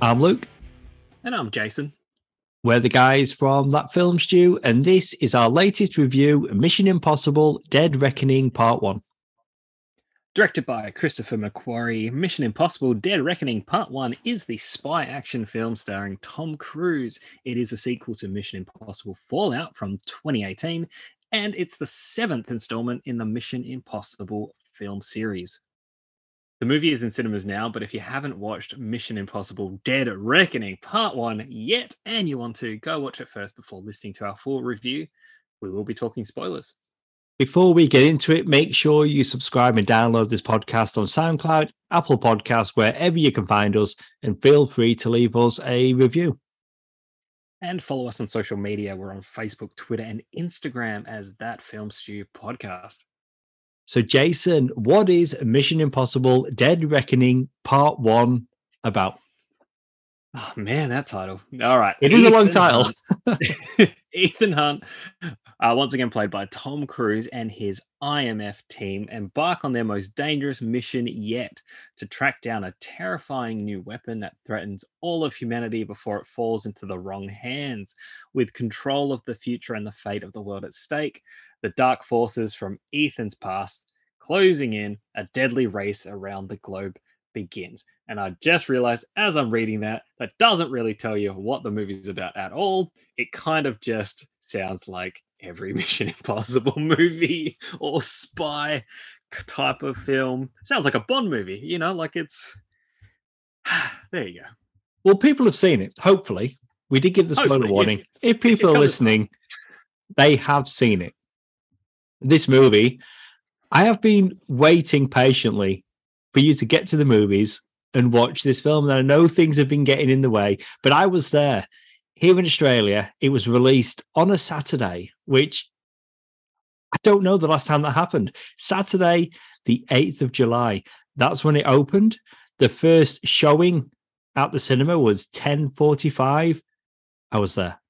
I'm Luke. And I'm Jason. We're the guys from That Film Stew, and this is our latest review Mission Impossible Dead Reckoning Part 1. Directed by Christopher McQuarrie, Mission Impossible Dead Reckoning Part 1 is the spy action film starring Tom Cruise. It is a sequel to Mission Impossible Fallout from 2018, and it's the seventh installment in the Mission Impossible film series. The movie is in cinemas now, but if you haven't watched Mission Impossible Dead Reckoning Part 1 yet, and you want to, go watch it first before listening to our full review. We will be talking spoilers. Before we get into it, make sure you subscribe and download this podcast on SoundCloud, Apple Podcasts, wherever you can find us, and feel free to leave us a review. And follow us on social media. We're on Facebook, Twitter, and Instagram as That Film Stew Podcast. So, Jason, what is Mission Impossible Dead Reckoning Part One about? Oh man, that title. All right. It is Ethan a long title. Hunt, Ethan Hunt, uh, once again played by Tom Cruise and his IMF team, embark on their most dangerous mission yet to track down a terrifying new weapon that threatens all of humanity before it falls into the wrong hands. With control of the future and the fate of the world at stake, the dark forces from Ethan's past closing in, a deadly race around the globe begins. And I just realized as I'm reading that, that doesn't really tell you what the movie's about at all. It kind of just sounds like every Mission Impossible movie or spy type of film. Sounds like a Bond movie, you know, like it's. there you go. Well, people have seen it, hopefully. We did give the spoiler hopefully, warning. If, if people are listening, they have seen it this movie, I have been waiting patiently for you to get to the movies and watch this film. And I know things have been getting in the way, but I was there here in Australia. It was released on a Saturday, which I don't know the last time that happened. Saturday, the 8th of July. That's when it opened. The first showing at the cinema was 10:45. I was there.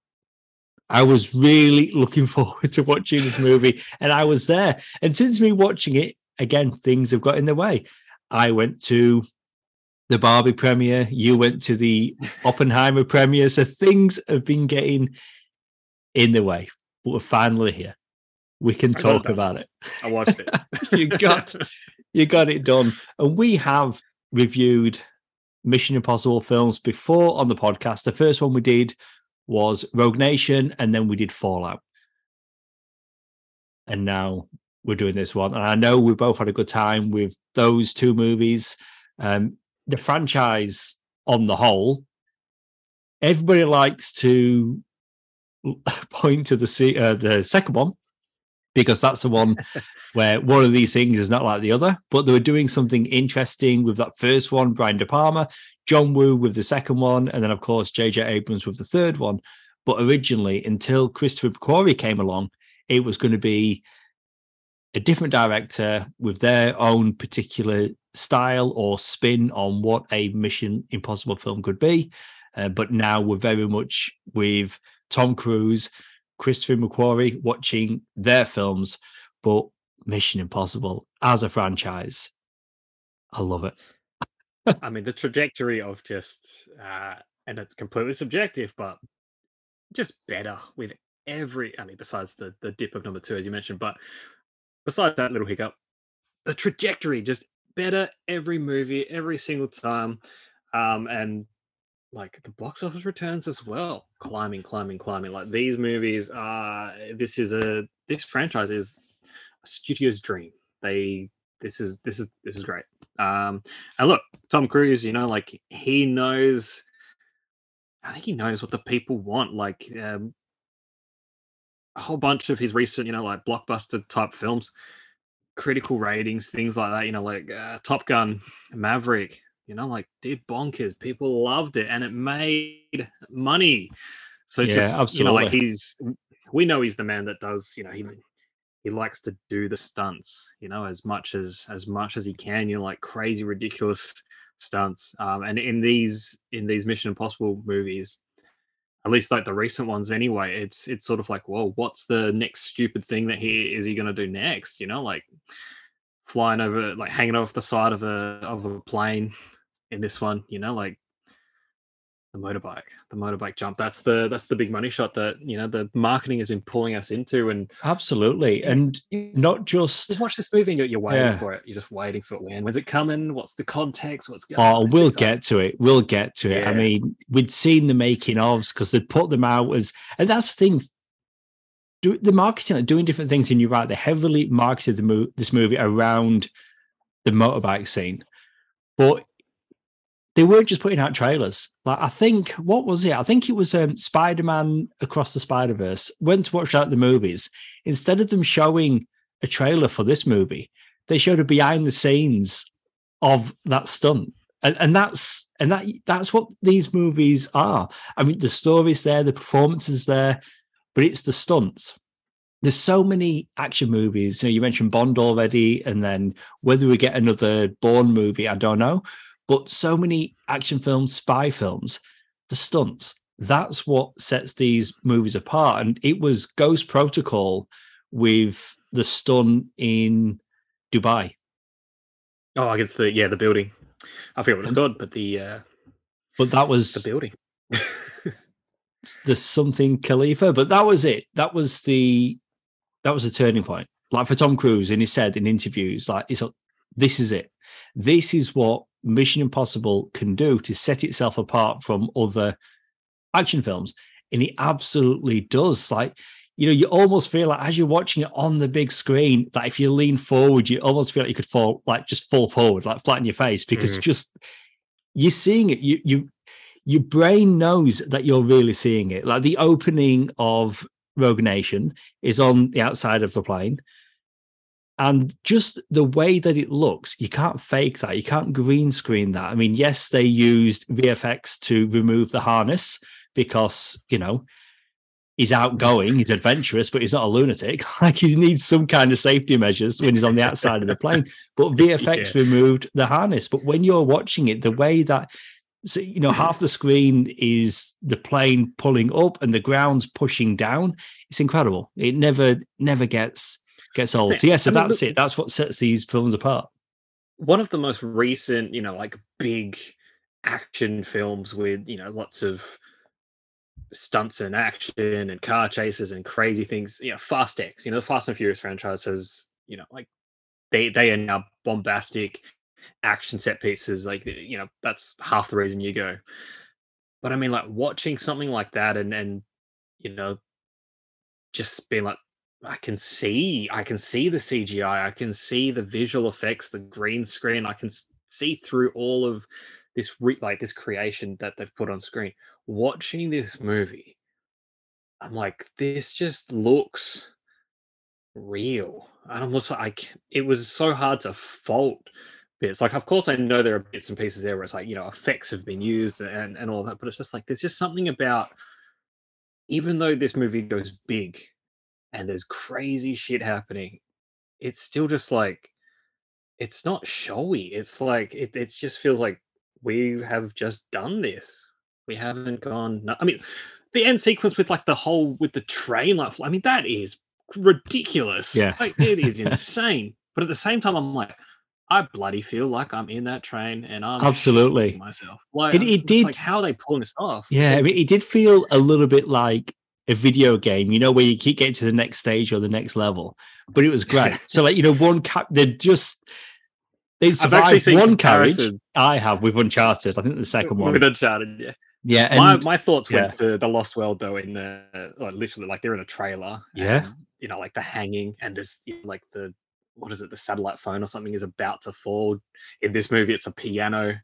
I was really looking forward to watching this movie, and I was there. And since me watching it, again, things have got in the way. I went to the Barbie premiere, you went to the Oppenheimer premiere, so things have been getting in the way. But we're finally here. We can talk about it. I watched it. you got you got it done. And we have reviewed Mission Impossible films before on the podcast. The first one we did was Rogue Nation, and then we did Fallout. And now we're doing this one. And I know we both had a good time with those two movies. Um, the franchise on the whole, everybody likes to point to the uh, the second one because that's the one where one of these things is not like the other. But they were doing something interesting with that first one, Brian De Palma, John Woo with the second one, and then of course J.J. Abrams with the third one. But originally, until Christopher McQuarrie came along, it was going to be a different director with their own particular style or spin on what a Mission Impossible film could be. Uh, but now we're very much with Tom Cruise, Christopher McQuarrie watching their films, but Mission Impossible as a franchise. I love it. I mean, the trajectory of just, uh, and it's completely subjective, but just better with every. I mean, besides the the dip of number two, as you mentioned, but besides that little hiccup, the trajectory just better every movie, every single time, um, and like the box office returns as well, climbing, climbing, climbing. Like these movies are. This is a this franchise is a studio's dream. They this is this is this is great. Um, and look, Tom Cruise, you know, like he knows. I think he knows what the people want. Like um, a whole bunch of his recent, you know, like blockbuster type films, critical ratings, things like that. You know, like uh, Top Gun, Maverick. You know, like did bonkers. People loved it, and it made money. So yeah, just absolutely. you know, like he's we know he's the man that does. You know, he he likes to do the stunts you know as much as as much as he can you know like crazy ridiculous stunts um and in these in these mission impossible movies at least like the recent ones anyway it's it's sort of like well what's the next stupid thing that he is he going to do next you know like flying over like hanging off the side of a of a plane in this one you know like the motorbike the motorbike jump. That's the that's the big money shot that you know the marketing has been pulling us into and absolutely and not just you watch this movie and you're, you're waiting yeah. for it. You're just waiting for it when. When's it coming? What's the context? What's going oh we'll get to it. We'll get to it. Yeah. i mean we'd seen the making ofs because they'd put them out as and that's the thing. Do the marketing like doing different things and you're right they heavily marketed the mo- this movie around the motorbike scene. But they weren't just putting out trailers. Like I think what was it? I think it was um, Spider Man Across the Spider Verse. Went to watch out the movies instead of them showing a trailer for this movie, they showed a behind the scenes of that stunt. And, and that's and that that's what these movies are. I mean, the story's there, the performances there, but it's the stunts. There's so many action movies. You, know, you mentioned Bond already, and then whether we get another Bourne movie, I don't know. But so many action films, spy films, the stunts, that's what sets these movies apart. And it was Ghost Protocol with the stunt in Dubai. Oh, against the yeah, the building. I forget what it's called, but the uh but that was the building. the something Khalifa, but that was it. That was the that was a turning point. Like for Tom Cruise, and he said in interviews, like it's this is it. This is what Mission Impossible can do to set itself apart from other action films. And it absolutely does. Like, you know, you almost feel like as you're watching it on the big screen, that if you lean forward, you almost feel like you could fall, like just fall forward, like flatten your face, because mm. just you're seeing it. You you your brain knows that you're really seeing it. Like the opening of Rogue Nation is on the outside of the plane. And just the way that it looks, you can't fake that. You can't green screen that. I mean, yes, they used VFX to remove the harness because, you know, he's outgoing, he's adventurous, but he's not a lunatic. Like he needs some kind of safety measures when he's on the outside of the plane. But VFX yeah. removed the harness. But when you're watching it, the way that so, you know, half the screen is the plane pulling up and the ground's pushing down. It's incredible. It never, never gets gets old. So yeah, so I mean, that's it. That's what sets these films apart. One of the most recent, you know, like big action films with, you know, lots of stunts and action and car chases and crazy things, you know, Fast X, you know, the Fast and Furious franchise has, you know, like they they are now bombastic action set pieces. Like, you know, that's half the reason you go. But I mean, like watching something like that and and you know, just being like, I can see I can see the CGI, I can see the visual effects, the green screen, I can see through all of this re- like this creation that they've put on screen. Watching this movie, I'm like, this just looks real. And I'm also like, it was so hard to fault bits. Like, of course, I know there are bits and pieces there where it's like, you know, effects have been used and and all that, but it's just like there's just something about even though this movie goes big and there's crazy shit happening, it's still just like it's not showy. It's like it it just feels like we have just done this. We haven't gone. No- I mean, the end sequence with like the whole with the train, like I mean, that is ridiculous. Yeah, like it is insane. But at the same time, I'm like, I bloody feel like I'm in that train and I'm absolutely myself. Like it, it did. Like how they pulling this off? Yeah, I mean, it did feel a little bit like a video game, you know, where you keep getting to the next stage or the next level. But it was great. so, like, you know, one cap, they're just they survived one carriage. I have with Uncharted. I think the second one with Uncharted. Yeah. Yeah, and, my my thoughts yeah. went to the Lost World though. In the like, literally, like they're in a trailer. Yeah, and, you know, like the hanging and there's you know, like the what is it? The satellite phone or something is about to fall. In this movie, it's a piano.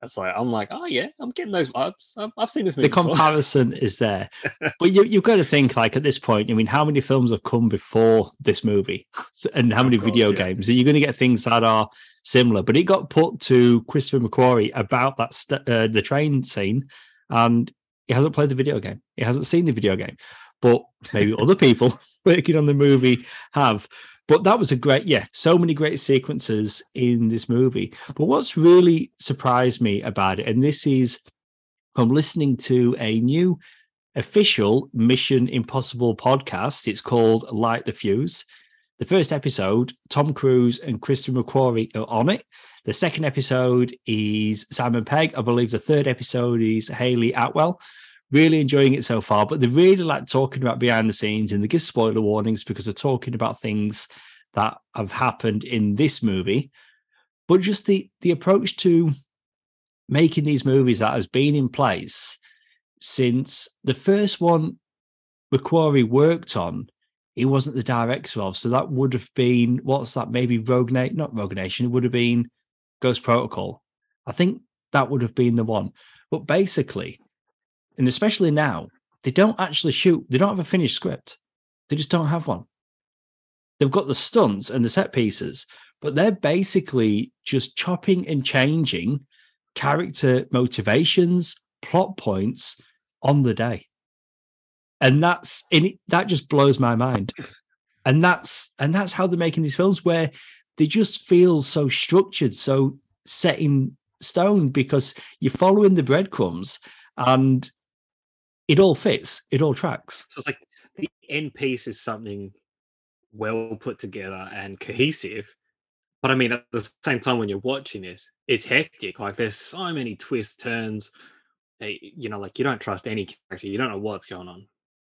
That's like I'm like, oh yeah, I'm getting those vibes. I've, I've seen this movie. The comparison is there, but you you've got to think like at this point. I mean, how many films have come before this movie, and how many course, video yeah. games? Are you going to get things that are similar? But it got put to Christopher McQuarrie about that st- uh, the train scene, and he hasn't played the video game. He hasn't seen the video game, but maybe other people working on the movie have. But that was a great, yeah, so many great sequences in this movie. But what's really surprised me about it, and this is from listening to a new official Mission Impossible podcast, it's called Light the Fuse. The first episode, Tom Cruise and Christian McQuarrie are on it. The second episode is Simon Pegg. I believe the third episode is Hayley Atwell. Really enjoying it so far, but they really like talking about behind the scenes and they give spoiler warnings because they're talking about things that have happened in this movie. But just the the approach to making these movies that has been in place since the first one McQuarrie worked on, he wasn't the director of. So that would have been what's that? Maybe Rogue Nation, not Rogue Nation. It would have been Ghost Protocol. I think that would have been the one. But basically, and especially now, they don't actually shoot. They don't have a finished script. They just don't have one. They've got the stunts and the set pieces, but they're basically just chopping and changing character motivations, plot points on the day. And that's in that just blows my mind. And that's and that's how they're making these films where they just feel so structured, so set in stone because you're following the breadcrumbs and it all fits, it all tracks. So it's like the end piece is something well put together and cohesive. But I mean, at the same time, when you're watching this, it's hectic. Like there's so many twists, turns. Eh, you know, like you don't trust any character. You don't know what's going on.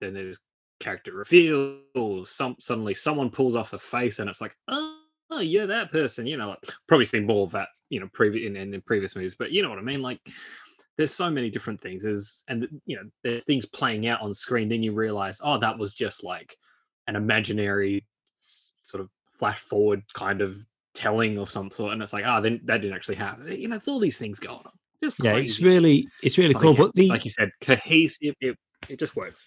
Then there's character reveal. Some suddenly someone pulls off a face, and it's like, oh, oh yeah, that person. You know, like probably seen more of that. You know, previous in, in, in previous movies, but you know what I mean. Like there's so many different things. There's and you know there's things playing out on screen. Then you realize, oh, that was just like an imaginary sort of flash forward kind of telling of some sort, and it's like, ah, oh, then that didn't actually happen. You know, it's all these things going on. Just yeah, it's really, it's really cool. but the like you said, cohesive. It it just works.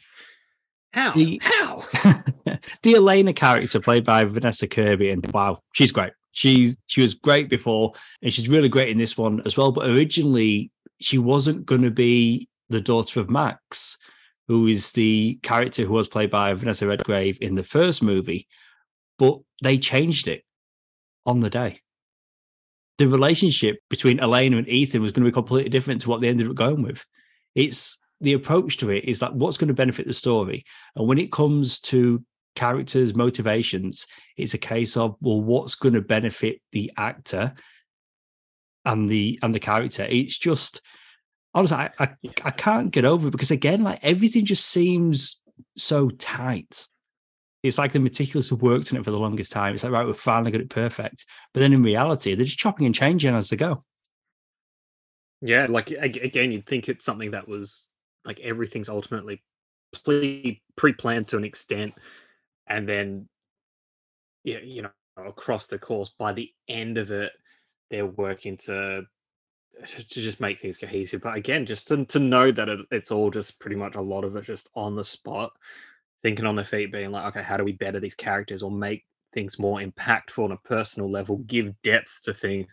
How? The, How? the Elena character played by Vanessa Kirby, and wow, she's great. She's she was great before, and she's really great in this one as well. But originally, she wasn't going to be the daughter of Max, who is the character who was played by Vanessa Redgrave in the first movie. But they changed it on the day. The relationship between Elena and Ethan was going to be completely different to what they ended up going with. It's the approach to it is that what's going to benefit the story. And when it comes to characters' motivations, it's a case of, well, what's going to benefit the actor and the and the character. It's just honestly, I, I, I can't get over it because again, like everything just seems so tight it's like the meticulous have worked on it for the longest time. It's like, right, we've finally got it perfect. But then in reality, they're just chopping and changing as they go. Yeah, like again, you'd think it's something that was like everything's ultimately pre-planned to an extent, and then yeah, you know, across the course, by the end of it, they're working uh, to to just make things cohesive. But again, just to, to know that it, it's all just pretty much a lot of it just on the spot thinking on their feet, being like, okay, how do we better these characters or make things more impactful on a personal level, give depth to things.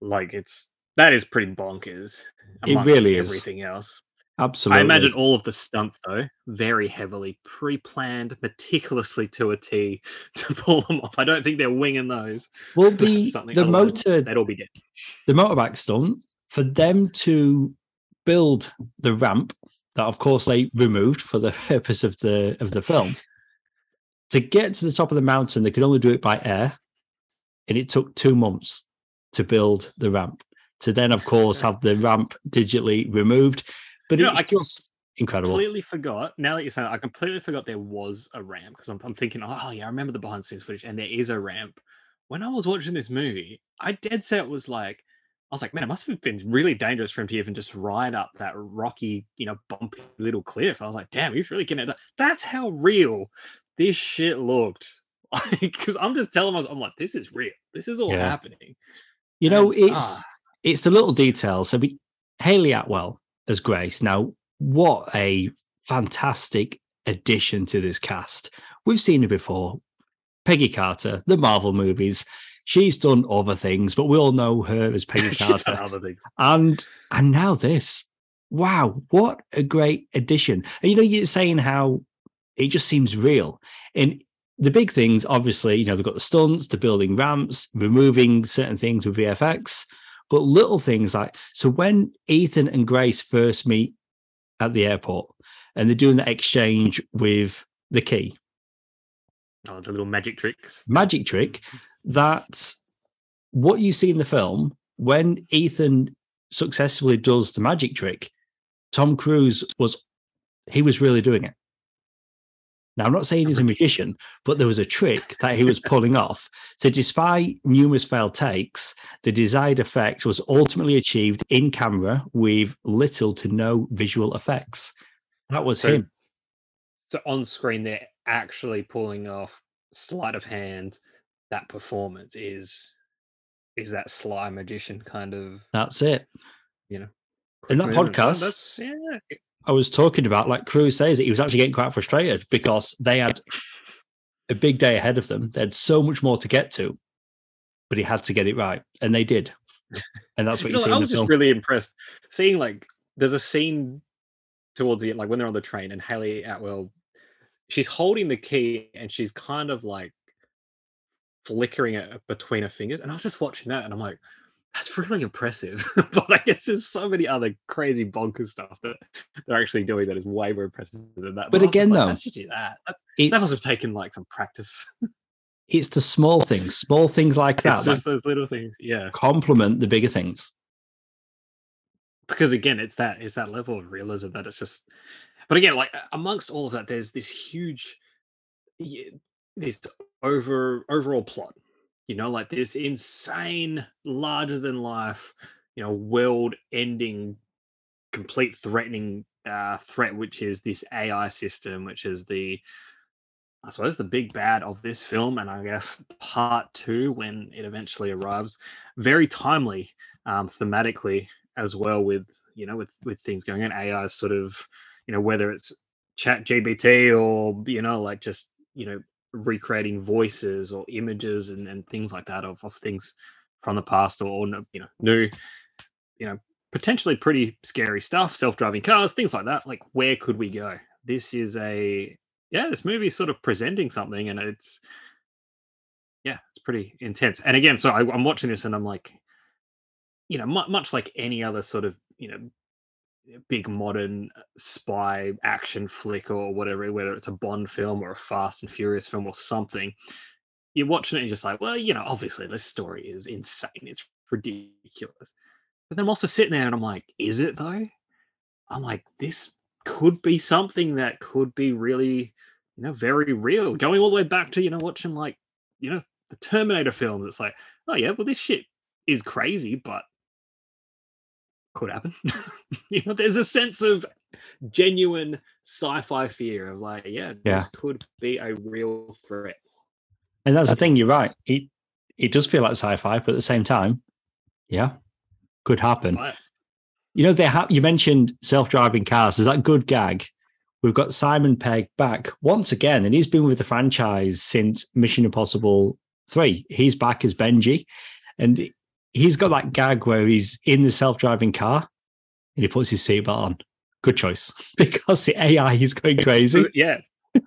Like it's that is pretty bonkers. It really is everything else. Absolutely. I imagine all of the stunts though, very heavily pre-planned, meticulously to a T to pull them off. I don't think they're winging those. Well, the the motor they'd all be dead. The motorbike stunt for them to build the ramp that of course they removed for the purpose of the of the film. To get to the top of the mountain, they could only do it by air, and it took two months to build the ramp. To then, of course, have the ramp digitally removed. But it know, I just incredible. completely forgot. Now that you're saying, that, I completely forgot there was a ramp because I'm, I'm thinking, oh yeah, I remember the behind the scenes footage, and there is a ramp. When I was watching this movie, I dead set was like, I was like, man, it must have been really dangerous for him to even just ride up that rocky, you know, bumpy little cliff. I was like, damn, he's really getting it. That's how real this shit looked. Because I'm just telling myself, I'm like, this is real. This is all yeah. happening. You know, and, it's ah. it's the little details. So we Hayley Atwell as Grace. Now, what a fantastic addition to this cast. We've seen her before. Peggy Carter, the Marvel movies. She's done other things, but we all know her as Peggy Carter. other things. And and now this. Wow, what a great addition. And you know, you're saying how it just seems real. And the big things, obviously, you know, they've got the stunts, the building ramps, removing certain things with VFX, but little things like so when Ethan and Grace first meet at the airport and they're doing that exchange with the key, Oh, the little magic tricks. Magic trick that what you see in the film when Ethan successfully does the magic trick, Tom Cruise was he was really doing it. Now, I'm not saying he's a magician, but there was a trick that he was pulling off. So, despite numerous failed takes, the desired effect was ultimately achieved in camera with little to no visual effects. That was So- him. So on screen, they're actually pulling off sleight of hand. That performance is is that sly magician kind of That's it. you know. In that quick movement. So podcast- that's yeah. I was talking about, like Cruise says, that he was actually getting quite frustrated because they had a big day ahead of them. They had so much more to get to, but he had to get it right, and they did. And that's what You you, know, see I in the was just film. really impressed seeing like there's a scene towards the end, like when they're on the train and Hayley Atwell, she's holding the key and she's kind of like flickering it between her fingers, and I was just watching that and I'm like, that's really impressive. but I guess there's so many other crazy bonkers stuff that they're actually doing that is way more impressive than that. But just again, like, though, you do that? That's, that must have taken like some practice. it's the small things, small things like that it's that just those little things, yeah. complement the bigger things. because again it's that it's that level of realism that it's just but again like amongst all of that there's this huge this over overall plot you know like this insane larger than life you know world ending complete threatening uh threat which is this ai system which is the i suppose the big bad of this film and i guess part two when it eventually arrives. Very timely um thematically as well with you know with with things going on. Ai is sort of you know whether it's chat gpt or you know like just you know recreating voices or images and, and things like that of, of things from the past or, or you know new you know potentially pretty scary stuff self-driving cars things like that. Like where could we go? This is a yeah this movie is sort of presenting something and it's yeah it's pretty intense. And again so I, i'm watching this and i'm like you know, mu- much like any other sort of, you know, big modern uh, spy action flick or whatever, whether it's a Bond film or a Fast and Furious film or something, you're watching it and you're just like, well, you know, obviously this story is insane. It's ridiculous. But then I'm also sitting there and I'm like, is it though? I'm like, this could be something that could be really, you know, very real. Going all the way back to, you know, watching like, you know, the Terminator films. It's like, oh yeah, well, this shit is crazy, but could happen. you know, there's a sense of genuine sci-fi fear of like, yeah, Yeah. this could be a real threat. And that's the thing, you're right. It it does feel like sci-fi, but at the same time, yeah, could happen. Right? You know, they have you mentioned self-driving cars. Is that good gag? We've got Simon Pegg back once again, and he's been with the franchise since Mission Impossible 3. He's back as Benji, and he's got that gag where he's in the self-driving car and he puts his seatbelt on. Good choice. Because the AI is going crazy. Yeah.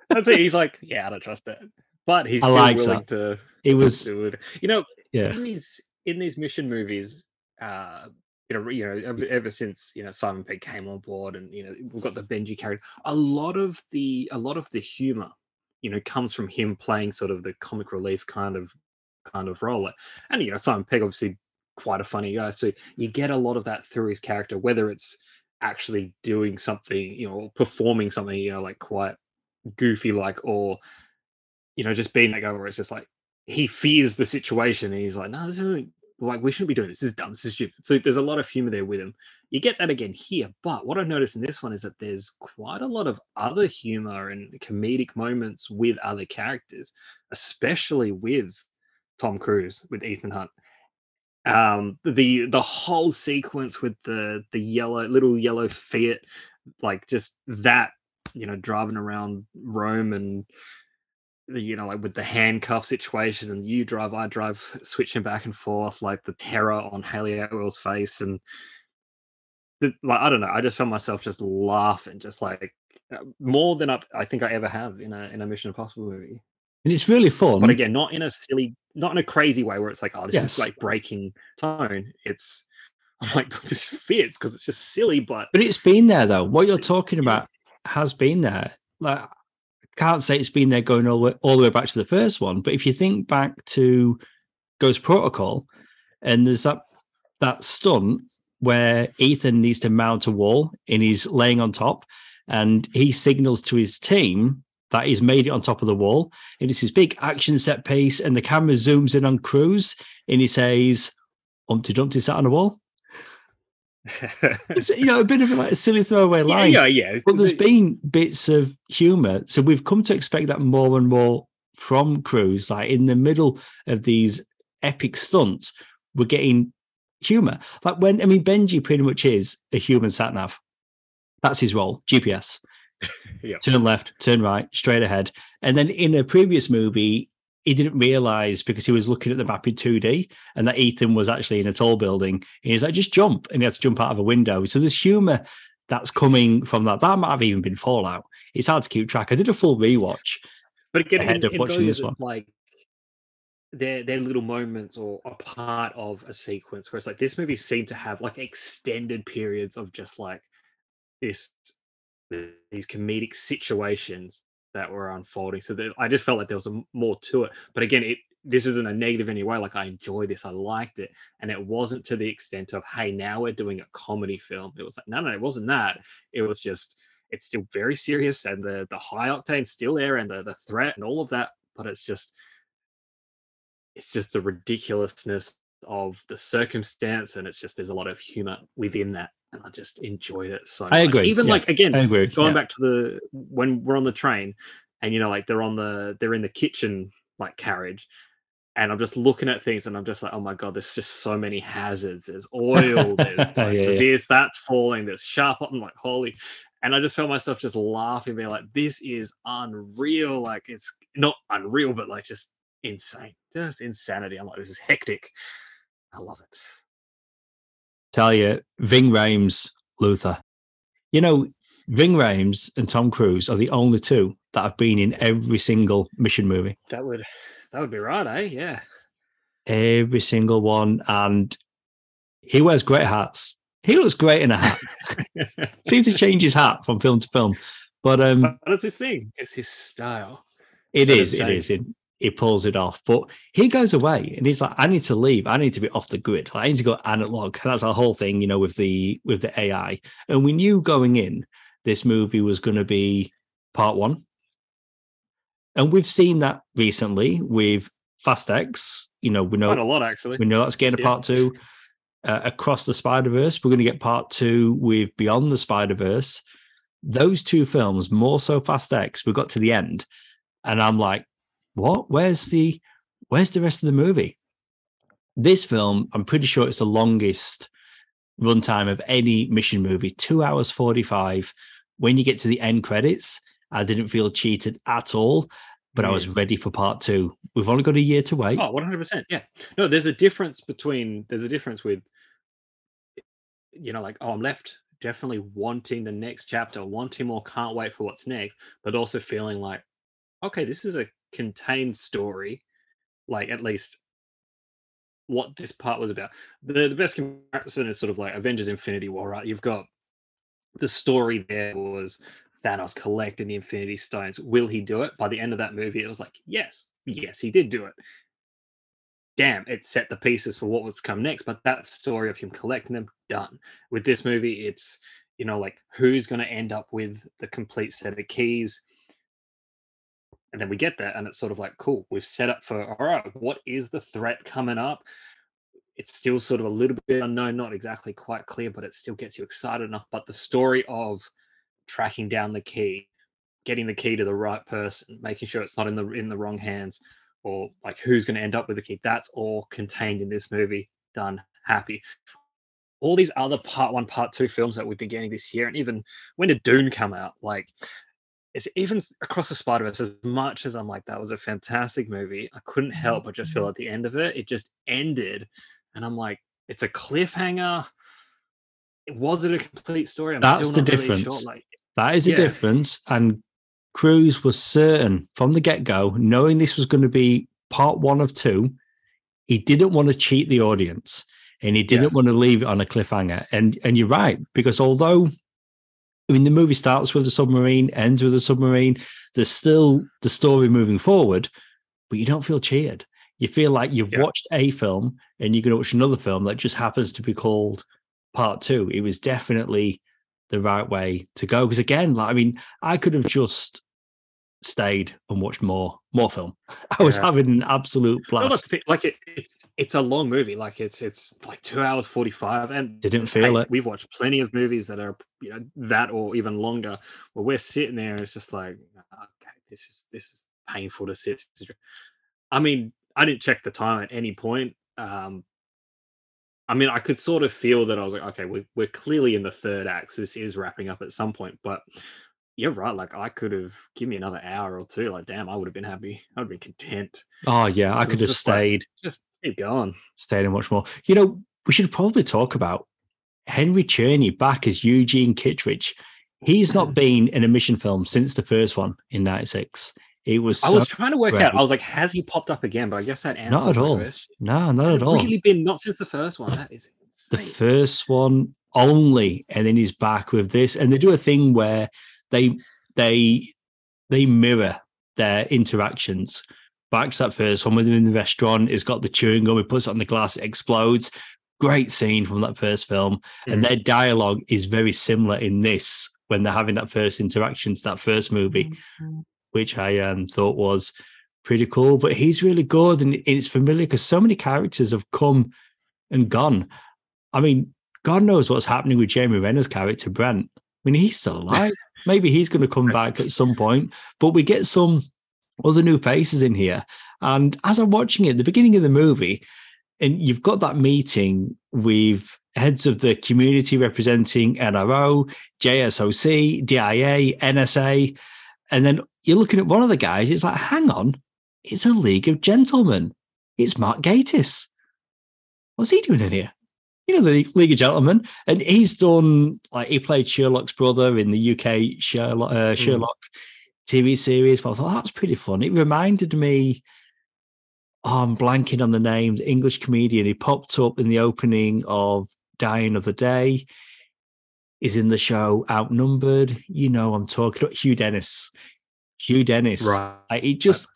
That's it. He's like, yeah, I don't trust it. But he's I still like willing to It was do it. You know, yeah. in these in these mission movies, uh, you know, you know, ever, ever since you know Simon Pegg came on board, and you know we've got the Benji character. A lot of the a lot of the humor, you know, comes from him playing sort of the comic relief kind of kind of role. And you know, Simon Pegg obviously quite a funny guy, so you get a lot of that through his character, whether it's actually doing something, you know, or performing something, you know, like quite goofy, like or you know, just being that guy where it's just like he fears the situation and he's like, no, this isn't like we shouldn't be doing this. This is dumb. This is stupid. So there's a lot of humor there with him. You get that again here, but what I noticed in this one is that there's quite a lot of other humor and comedic moments with other characters, especially with Tom Cruise, with Ethan Hunt. Um, the the whole sequence with the the yellow little yellow Fiat, like just that, you know, driving around Rome and you know like with the handcuff situation and you drive i drive switching back and forth like the terror on hayley atwell's face and the, like i don't know i just found myself just laughing just like uh, more than I, I think i ever have in a in a mission impossible movie And it's really fun. but again not in a silly not in a crazy way where it's like oh this Yes. is like breaking tone it's i'm like this fits because it's just silly but But it's been there though. What you're talking about has been there. Like I can't say it's been there going all the, way, all the way back to the first one, but if you think back to Ghost Protocol, and there's that that stunt where Ethan needs to mount a wall and he's laying on top, and he signals to his team that he's made it on top of the wall, and it's this big action set piece, and the camera zooms in on Cruise, and he says, "Humpty Dumpty sat on a wall." it's you know a bit of like a silly throwaway line. Yeah, yeah. yeah. But there's been bits of humor, so we've come to expect that more and more from Cruise. Like in the middle of these epic stunts, we're getting humor. Like when I mean Benji pretty much is a human sat nav. That's his role. GPS. yeah. Turn left, turn right, straight ahead. And then in a previous movie, he didn't realize because he was looking at the map in 2D and that Ethan was actually in a tall building. He's like, just jump. And he had to jump out of a window. So there's humor that's coming from that. That might have even been Fallout. It's hard to keep track. I did a full rewatch. But again, ahead in, of watching this one. like they're, they're little moments or a part of a sequence where it's like this movie seemed to have like extended periods of just like this these comedic situations that were unfolding. So that I just felt like there was a, more to it. But again, it this isn't a negative anyway. Like I enjoy this, I liked it, and it wasn't to the extent of hey, now we're doing a comedy film. It was like no, no, it wasn't that. It was just it's still very serious, and the the high octane still there, and the the threat and all of that. But it's just it's just the ridiculousness of the circumstance, and it's just there's a lot of humor within that and I just enjoyed it so. I agree. Even yeah. like again, going yeah. back to the when we're on the train, and you know, like they're on the they're in the kitchen like carriage, and I'm just looking at things, and I'm just like, oh my god, there's just so many hazards. There's oil. There's like, yeah, this that's falling. There's sharp. I'm like, holy. And I just felt myself just laughing, being like, this is unreal. Like it's not unreal, but like just insane, just insanity. I'm like, this is hectic. I love it tell you, Ving Rhames, Luther. You know, Ving Rhames and Tom Cruise are the only two that have been in every single mission movie. That would that would be right, eh? Yeah. Every single one. And he wears great hats. He looks great in a hat. Seems to change his hat from film to film. But um that's his thing. It's his style. It is, it is. It, he pulls it off. But he goes away and he's like, I need to leave. I need to be off the grid. I need to go analog. That's our whole thing, you know, with the with the AI. And we knew going in this movie was going to be part one. And we've seen that recently with Fast X. You know, we know Quite a lot actually. We know that's getting a part two. Uh, across the Spider Verse, we're going to get part two with Beyond the Spider Verse. Those two films, more so Fast X, we got to the end, and I'm like, what? Where's the where's the rest of the movie? This film, I'm pretty sure it's the longest runtime of any mission movie, two hours 45. When you get to the end credits, I didn't feel cheated at all, but mm. I was ready for part two. We've only got a year to wait. Oh, 100%. Yeah. No, there's a difference between, there's a difference with, you know, like, oh, I'm left definitely wanting the next chapter, wanting more, can't wait for what's next, but also feeling like, okay, this is a contained story, like at least what this part was about. The, the best comparison is sort of like Avengers Infinity War, right? You've got the story there was Thanos collecting the Infinity Stones. Will he do it? By the end of that movie, it was like, yes, yes, he did do it. Damn, it set the pieces for what was to come next. But that story of him collecting them, done. With this movie, it's, you know, like who's going to end up with the complete set of keys? And then we get there and it's sort of like cool we've set up for all right what is the threat coming up? It's still sort of a little bit unknown not exactly quite clear but it still gets you excited enough. But the story of tracking down the key getting the key to the right person making sure it's not in the in the wrong hands or like who's going to end up with the key that's all contained in this movie done happy. All these other part one part two films that we've been getting this year and even when did dune come out? Like it's even across the Spider Verse. As much as I'm like, that was a fantastic movie, I couldn't help but just feel mm-hmm. at the end of it, it just ended, and I'm like, it's a cliffhanger. It Was it a complete story? I'm That's the difference. Really sure. Like, that is the yeah. difference. And Cruise was certain from the get go, knowing this was going to be part one of two. He didn't want to cheat the audience, and he didn't yeah. want to leave it on a cliffhanger. And and you're right because although I mean, the movie starts with a submarine, ends with a submarine. There's still the story moving forward, but you don't feel cheered. You feel like you've yeah. watched a film and you're going to watch another film that just happens to be called part two. It was definitely the right way to go. Because again, like, I mean, I could have just stayed and watched more more film. I was yeah. having an absolute blast. No, like it, it's it's a long movie. Like it's it's like two hours forty five, and didn't feel hey, it. We've watched plenty of movies that are you know that or even longer, where we're sitting there. it's just like, okay, this is this is painful to sit. I mean, I didn't check the time at any point. Um, I mean, I could sort of feel that I was like, okay, we're, we're clearly in the third act. So this is wrapping up at some point. But you're right. Like, I could have given me another hour or two. Like, damn, I would have been happy. I would have been content. Oh, yeah. I could have stayed. Like, just keep going. Stayed and much more. You know, we should probably talk about Henry Czerny back as Eugene Kittredge. He's not mm. been in a mission film since the first one in 96. It was. I so was trying to work great. out. I was like, has he popped up again? But I guess that answers not at all. Question. No, not has at all. Really been not since the first one. That is insane. the first one only, and then he's back with this. And they do a thing where they they they mirror their interactions. Back to that first one with him in the restaurant. He's got the chewing gum. He puts it on the glass. It explodes. Great scene from that first film, mm. and their dialogue is very similar in this when they're having that first interaction to that first movie. Mm-hmm which I um, thought was pretty cool. But he's really good and it's familiar because so many characters have come and gone. I mean, God knows what's happening with Jeremy Renner's character, Brent. I mean, he's still alive. Maybe he's going to come back at some point, but we get some other new faces in here. And as I'm watching it, the beginning of the movie, and you've got that meeting with heads of the community representing NRO, JSOC, DIA, NSA, and then you're looking at one of the guys, it's like, hang on, it's a League of Gentlemen. It's Mark Gatiss. What's he doing in here? You know, the League of Gentlemen. And he's done, like, he played Sherlock's brother in the UK Sherlock, uh, hmm. Sherlock mm. TV series. But I thought, that's pretty fun. It reminded me, oh, I'm blanking on the names, English comedian. He popped up in the opening of Dying of the Day is in the show Outnumbered. You know, I'm talking about Hugh Dennis. Hugh Dennis. Right. it just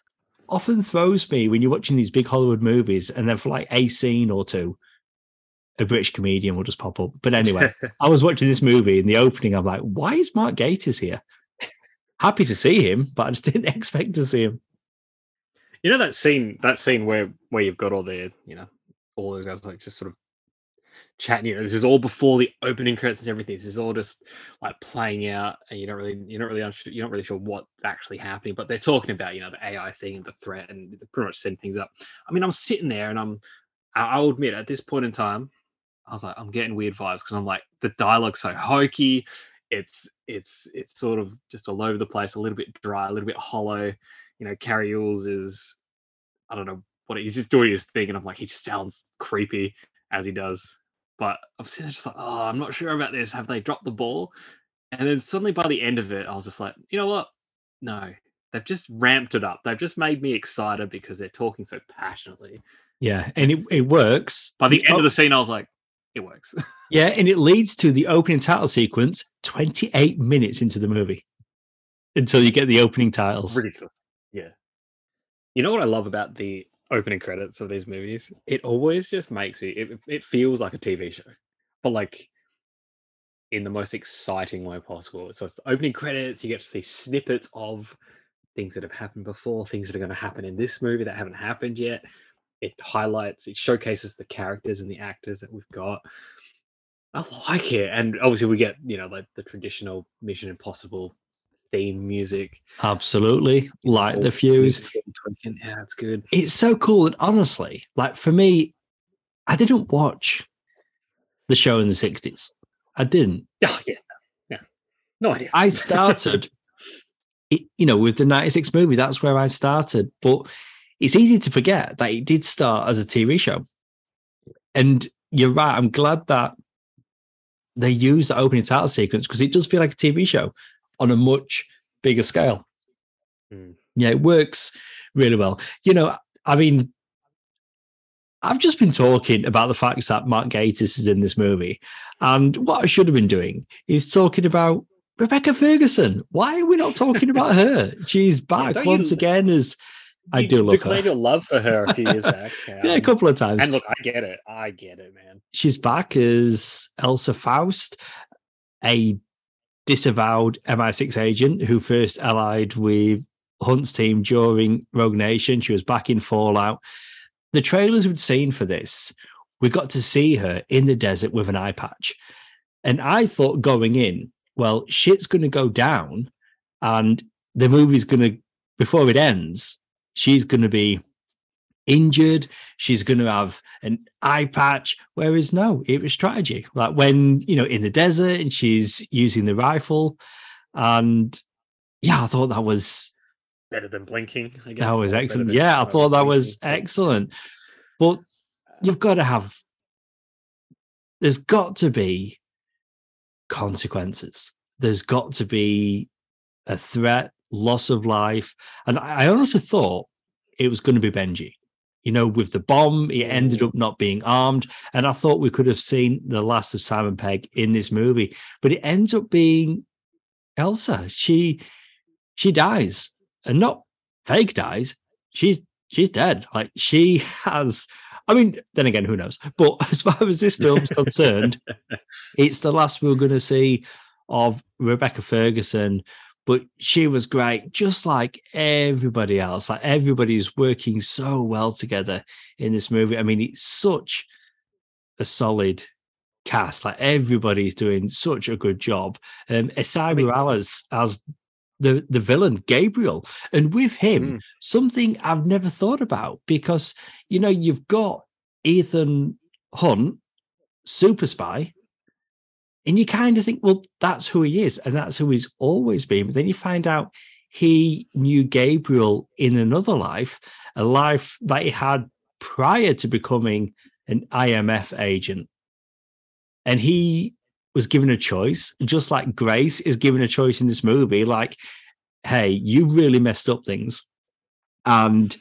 often throws me when you're watching these big Hollywood movies and then for like a scene or two, a British comedian will just pop up. But anyway, I was watching this movie in the opening. I'm like, why is Mark Gatiss here? Happy to see him, but I just didn't expect to see him. You know that scene, that scene where where you've got all the, you know, all those guys like just sort of chatting. You know, this is all before the opening credits and everything. This is all just like playing out, and you don't really, you're not really, unsure, you're not really sure what's actually happening. But they're talking about, you know, the AI thing, and the threat, and pretty much setting things up. I mean, I'm sitting there, and I'm, I'll admit, at this point in time, I was like, I'm getting weird vibes because I'm like, the dialogue's so hokey. It's, it's, it's sort of just all over the place, a little bit dry, a little bit hollow. You know, Cary Elwes is, I don't know what he's just doing his thing, and I'm like, he just sounds creepy as he does. But I'm sitting just like, oh, I'm not sure about this. Have they dropped the ball? And then suddenly by the end of it, I was just like, you know what? No, they've just ramped it up. They've just made me excited because they're talking so passionately. Yeah, and it, it works. By the, the end oh, of the scene, I was like, it works. yeah, and it leads to the opening title sequence 28 minutes into the movie until you get the opening titles. Ridiculous. Yeah. You know what I love about the opening credits of these movies, it always just makes me it, it feels like a TV show, but like in the most exciting way possible. So it's the opening credits, you get to see snippets of things that have happened before, things that are going to happen in this movie that haven't happened yet. It highlights, it showcases the characters and the actors that we've got. I like it, and obviously we get you know like the traditional Mission Impossible theme music. Absolutely. Light the fuse. Yeah, it's good. It's so cool. And honestly, like for me, I didn't watch the show in the 60s. I didn't. Oh, yeah. Yeah. No idea. I started, it, you know, with the 96 movie. That's where I started. But it's easy to forget that it did start as a TV show. And you're right. I'm glad that they use the opening title sequence because it does feel like a TV show on a much bigger scale. Mm. Yeah, it works really well. You know, I mean, I've just been talking about the fact that Mark Gatiss is in this movie. And what I should have been doing is talking about Rebecca Ferguson. Why are we not talking about her? She's back yeah, once you, again as I do love declared her. your love for her a few years back. Um, yeah, a couple of times. And look, I get it. I get it, man. She's back as Ilsa Faust, a disavowed MI6 agent who first allied with Hunt's team during Rogue Nation. She was back in Fallout. The trailers we'd seen for this, we got to see her in the desert with an eye patch. And I thought going in, well, shit's going to go down and the movie's going to, before it ends, she's going to be injured. She's going to have an eye patch. Whereas no, it was strategy. Like when, you know, in the desert and she's using the rifle. And yeah, I thought that was better than blinking. I guess that was excellent. Yeah, I thought that was excellent. But you've got to have, there's got to be consequences. There's got to be a threat, loss of life. And I honestly thought it was going to be Benji. You know, with the bomb, he ended mm. up not being armed. And I thought we could have seen the last of Simon Pegg in this movie, but it ends up being Ilsa. She she dies. And not fake dies. She's she's dead. Like she has I mean, then again, who knows? But as far as this film's concerned, it's the last we're going to see of Rebecca Ferguson but she was great, just like everybody else. Like everybody's working so well together in this movie. I mean, it's such a solid cast. Like everybody's doing such a good job. Um, Esai Morales as the the villain Gabriel, and with him, mm. something I've never thought about because you know you've got Ethan Hunt, super spy, and you kind of think, well, that's who he is, and that's who he's always been. But then you find out he knew Gabriel in another life, a life that he had prior to becoming an IMF agent. And he was given a choice, just like Grace is given a choice in this movie. Like, hey, you really messed up things. And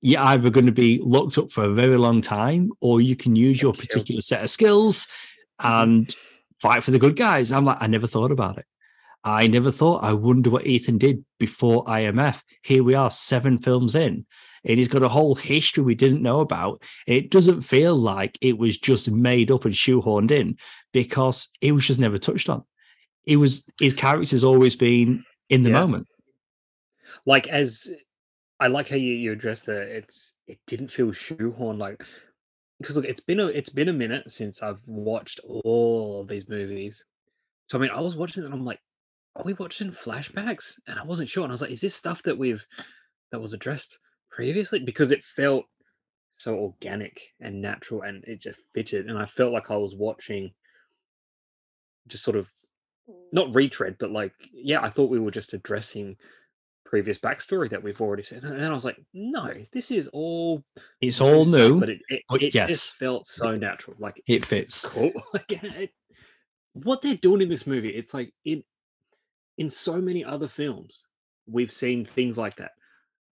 you're either going to be locked up for a very long time, or you can use your particular set of skills mm-hmm. and fight for the good guys. I'm like, I never thought about it. I never thought, I wonder what Ethan did before IMF. Here we are, seven films in, and he's got a whole history we didn't know about. It doesn't feel like it was just made up and shoehorned in because it was just never touched on. It was his character's always been in the yeah. moment. Like as I like how you, you addressed that it's it didn't feel shoehorned like because look, it's been a it's been a minute since I've watched all of these movies. So I mean, I was watching it and I'm like, are we watching flashbacks? And I wasn't sure. And I was like, is this stuff that we've that was addressed previously? Because it felt so organic and natural and it just fitted. And I felt like I was watching just sort of not retread, but like, yeah, I thought we were just addressing previous backstory that we've already seen. And I was like, no, this is all it's all new, stuff, but it, it, but it yes. just felt so natural. Like it fits. Cool. like it, what they're doing in this movie, it's like in in so many other films, we've seen things like that.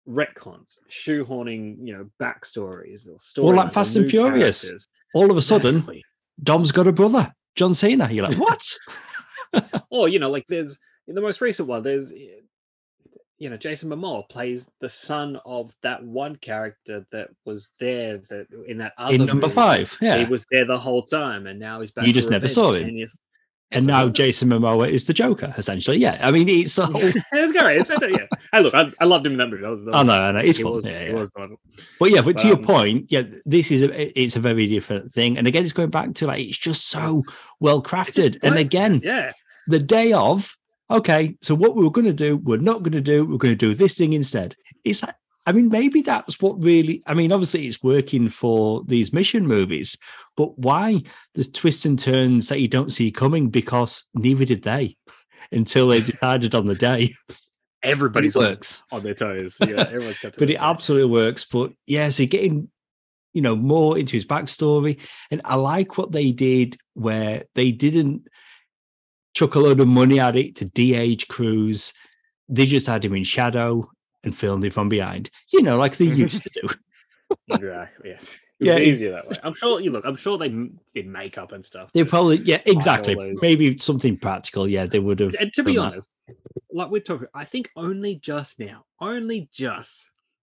Retcons, shoehorning, you know, backstories or stories. Or like Fast and Furious. Characters. All of a sudden, exactly. Dom's got a brother, John Cena. You're like, what? or, you know, like there's in the most recent one, there's eh, you know, Jason Momoa plays the son of that one character that was there that in that other in number movie. five. Yeah, he was there the whole time, and now he's back. You just never saw him. And now Jason Momoa is the Joker, essentially. Yeah, I mean, it's a whole. it's great. It's better. Yeah. Hey, look, I, I loved him in that movie. That was, that was, oh no, I know, it's fun. Was, yeah, yeah. Was but yeah, but, but to um, your point, yeah, this is a it's a very different thing. And again, it's going back to like it's just so well crafted. And again, yeah, the day of okay, so what we were going to do, we're not going to do, we're going to do this thing instead. It's like, I mean, maybe that's what really, I mean, obviously it's working for these mission movies, but why the twists and turns that you don't see coming because neither did they until they decided on the day. Everybody works on their toes. Yeah, everyone's but it toes. absolutely works. But yeah, so getting you know more into his backstory, and I like what they did where they didn't chuck a load of money at it to de-age Cruise. They just had him in shadow and filmed it from behind. You know, like they mm-hmm. used to do. exactly. Yeah. It yeah, easier that way. I'm sure you look. I'm sure they did makeup and stuff. They probably, yeah, exactly. Maybe something practical. Yeah, they would have. And to be honest, that. like we're talking, I think only just now, only just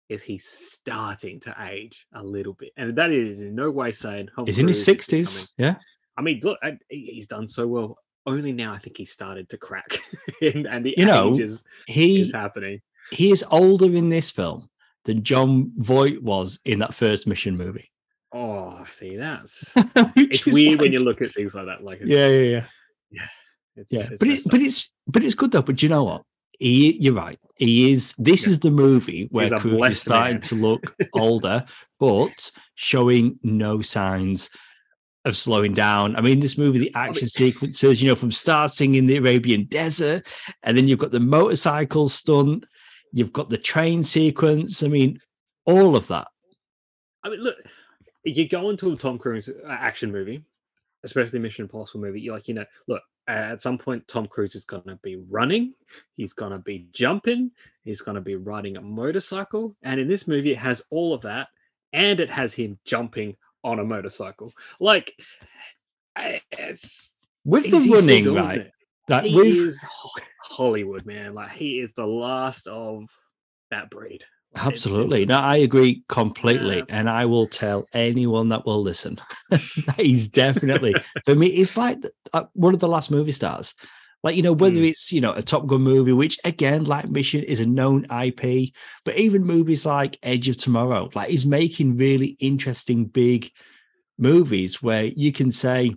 is he starting to age a little bit, and that is in no way saying he's in his sixties. Yeah, I mean, look, he's done so well. Only now, I think he started to crack, and, and the you know is, he is happening. He is older in this film than Jon Voight was in that first Mission movie. Oh, I see, that's it's weird like, when you look at things like that. Like, yeah, yeah, yeah, yeah, it's, yeah. It's but it, but it's but it's good though. But you know what? He, you're right. He is. This yeah. is the movie where is starting to look older, but showing no signs of slowing down. I mean, this movie, the action sequences, you know, from starting in the Arabian desert, and then you've got the motorcycle stunt, you've got the train sequence. I mean, all of that. I mean, look, you go into a Tom Cruise action movie, especially Mission Impossible movie, you're like, you know, look, at some point Tom Cruise is going to be running, he's going to be jumping, he's going to be riding a motorcycle, and in this movie it has all of that, and it has him jumping on a motorcycle. Like, it's with the running, right? That he with... is Hollywood, man. Like he is the last of that breed. Absolutely. No, I agree completely. Yeah. And I will tell anyone that will listen. He's definitely, for me, it's like uh, one of the last movie stars. Like, you know, whether mm. it's, you know, a Top Gun movie, which again, like Mission is a known IP, but even movies like Edge of Tomorrow, like he's making really interesting, big movies where you can say,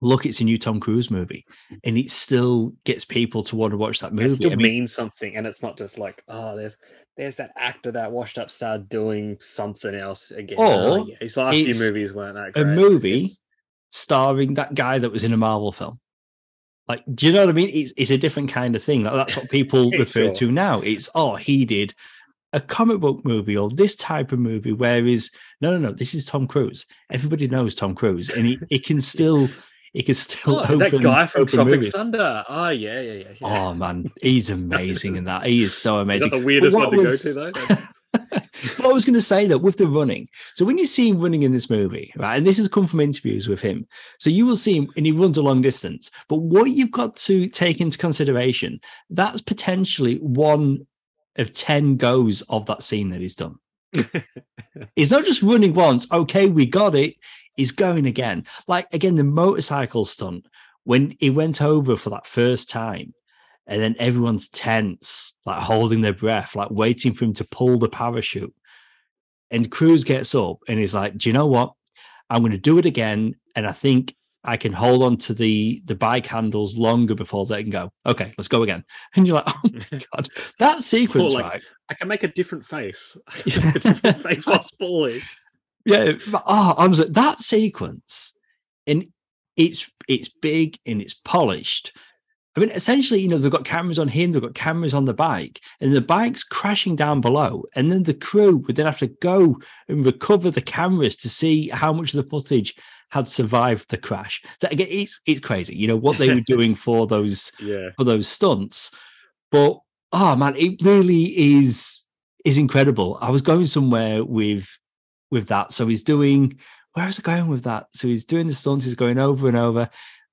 look, it's a new Tom Cruise movie, and it still gets people to want to watch that movie. It still I mean, means something, and it's not just like, oh, there's there's that actor that washed up star doing something else again. Or oh, yeah, his last few movies weren't that great. A movie it's... starring that guy that was in a Marvel film. Like, do you know what I mean? It's, it's a different kind of thing. Like, that's what people refer sure. to now. It's oh, he did a comic book movie or this type of movie. Whereas, no, no, no, this is Tom Cruise. Everybody knows Tom Cruise, and he, he can still he can still oh, open that guy from Tropic movies. Thunder. Oh yeah, yeah, yeah, yeah. Oh man, he's amazing in that. He is so amazing. Is the weirdest one to was... go to though? I was going to say that with the running, so when you see him running in this movie, right, and this has come from interviews with him, so you will see him and he runs a long distance. But what you've got to take into consideration, that's potentially one of 10 goes of that scene that he's done. he's not just running once, okay, we got it he's going again. Like again, the motorcycle stunt when he went over for that first time, and then everyone's tense, like holding their breath, like waiting for him to pull the parachute. And Cruise gets up and he's like, "Do you know what? I'm going to do it again, and I think I can hold on to the the bike handles longer before they can go. Okay, let's go again." And you're like, "Oh my god, that sequence, like, right? I can make a different face. a different face while falling." yeah. Oh, honestly, that sequence, and it's it's big and it's polished. I mean, essentially, you know, they've got cameras on him, they've got cameras on the bike, and the bike's crashing down below. And then the crew would then have to go and recover the cameras to see how much of the footage had survived the crash. So again, it's it's crazy, you know, what they were doing for those yeah. for those stunts. But oh man, it really is is incredible. I was going somewhere with with that. So he's doing where is it going with that? So he's doing the stunts, he's going over and over.